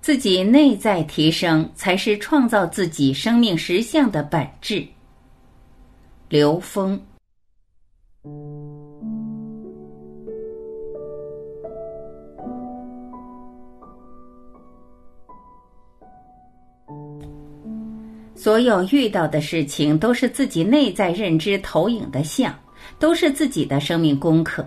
自己内在提升，才是创造自己生命实相的本质。刘峰。所有遇到的事情，都是自己内在认知投影的像，都是自己的生命功课。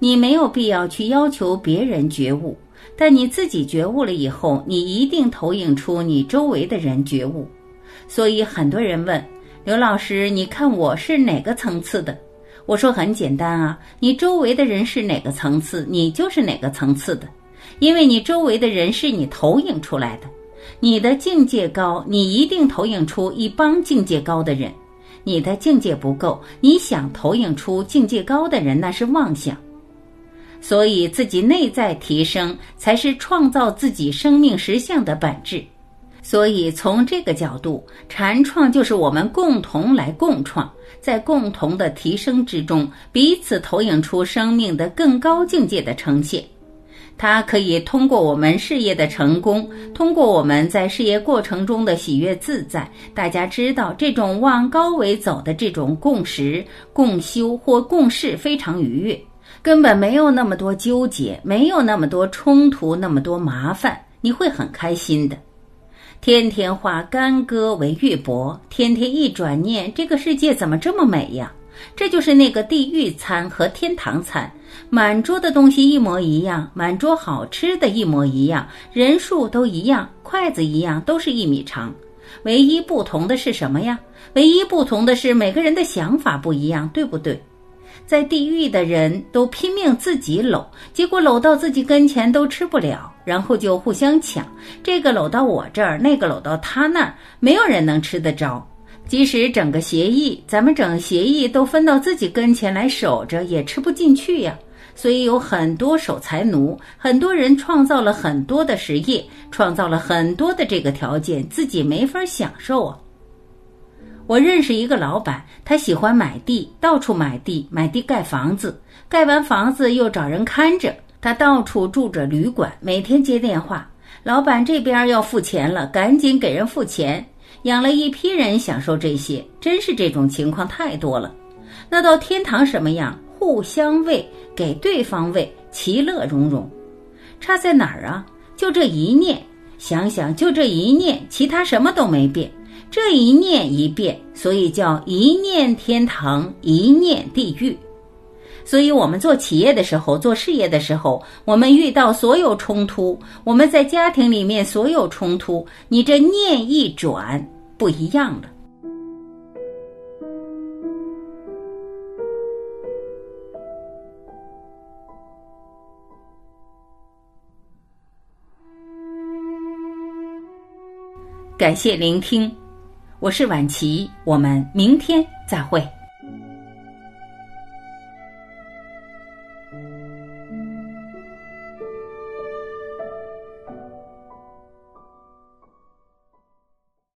你没有必要去要求别人觉悟，但你自己觉悟了以后，你一定投影出你周围的人觉悟。所以很多人问刘老师：“你看我是哪个层次的？”我说：“很简单啊，你周围的人是哪个层次，你就是哪个层次的，因为你周围的人是你投影出来的。”你的境界高，你一定投影出一帮境界高的人；你的境界不够，你想投影出境界高的人，那是妄想。所以，自己内在提升，才是创造自己生命实相的本质。所以，从这个角度，禅创就是我们共同来共创，在共同的提升之中，彼此投影出生命的更高境界的呈现。它可以通过我们事业的成功，通过我们在事业过程中的喜悦自在，大家知道这种往高维走的这种共识、共修或共事非常愉悦，根本没有那么多纠结，没有那么多冲突，那么多麻烦，你会很开心的。天天化干戈为玉帛，天天一转念，这个世界怎么这么美呀？这就是那个地狱餐和天堂餐，满桌的东西一模一样，满桌好吃的一模一样，人数都一样，筷子一样，都是一米长，唯一不同的是什么呀？唯一不同的是每个人的想法不一样，对不对？在地狱的人都拼命自己搂，结果搂到自己跟前都吃不了，然后就互相抢，这个搂到我这儿，那个搂到他那儿，没有人能吃得着。即使整个协议，咱们整协议都分到自己跟前来守着，也吃不进去呀。所以有很多守财奴，很多人创造了很多的实业，创造了很多的这个条件，自己没法享受啊。我认识一个老板，他喜欢买地，到处买地，买地盖房子，盖完房子又找人看着，他到处住着旅馆，每天接电话，老板这边要付钱了，赶紧给人付钱。养了一批人享受这些，真是这种情况太多了。那到天堂什么样？互相喂，给对方喂，其乐融融。差在哪儿啊？就这一念，想想就这一念，其他什么都没变。这一念一变，所以叫一念天堂，一念地狱。所以我们做企业的时候，做事业的时候，我们遇到所有冲突，我们在家庭里面所有冲突，你这念一转。不一样了。感谢聆听，我是晚琪，我们明天再会。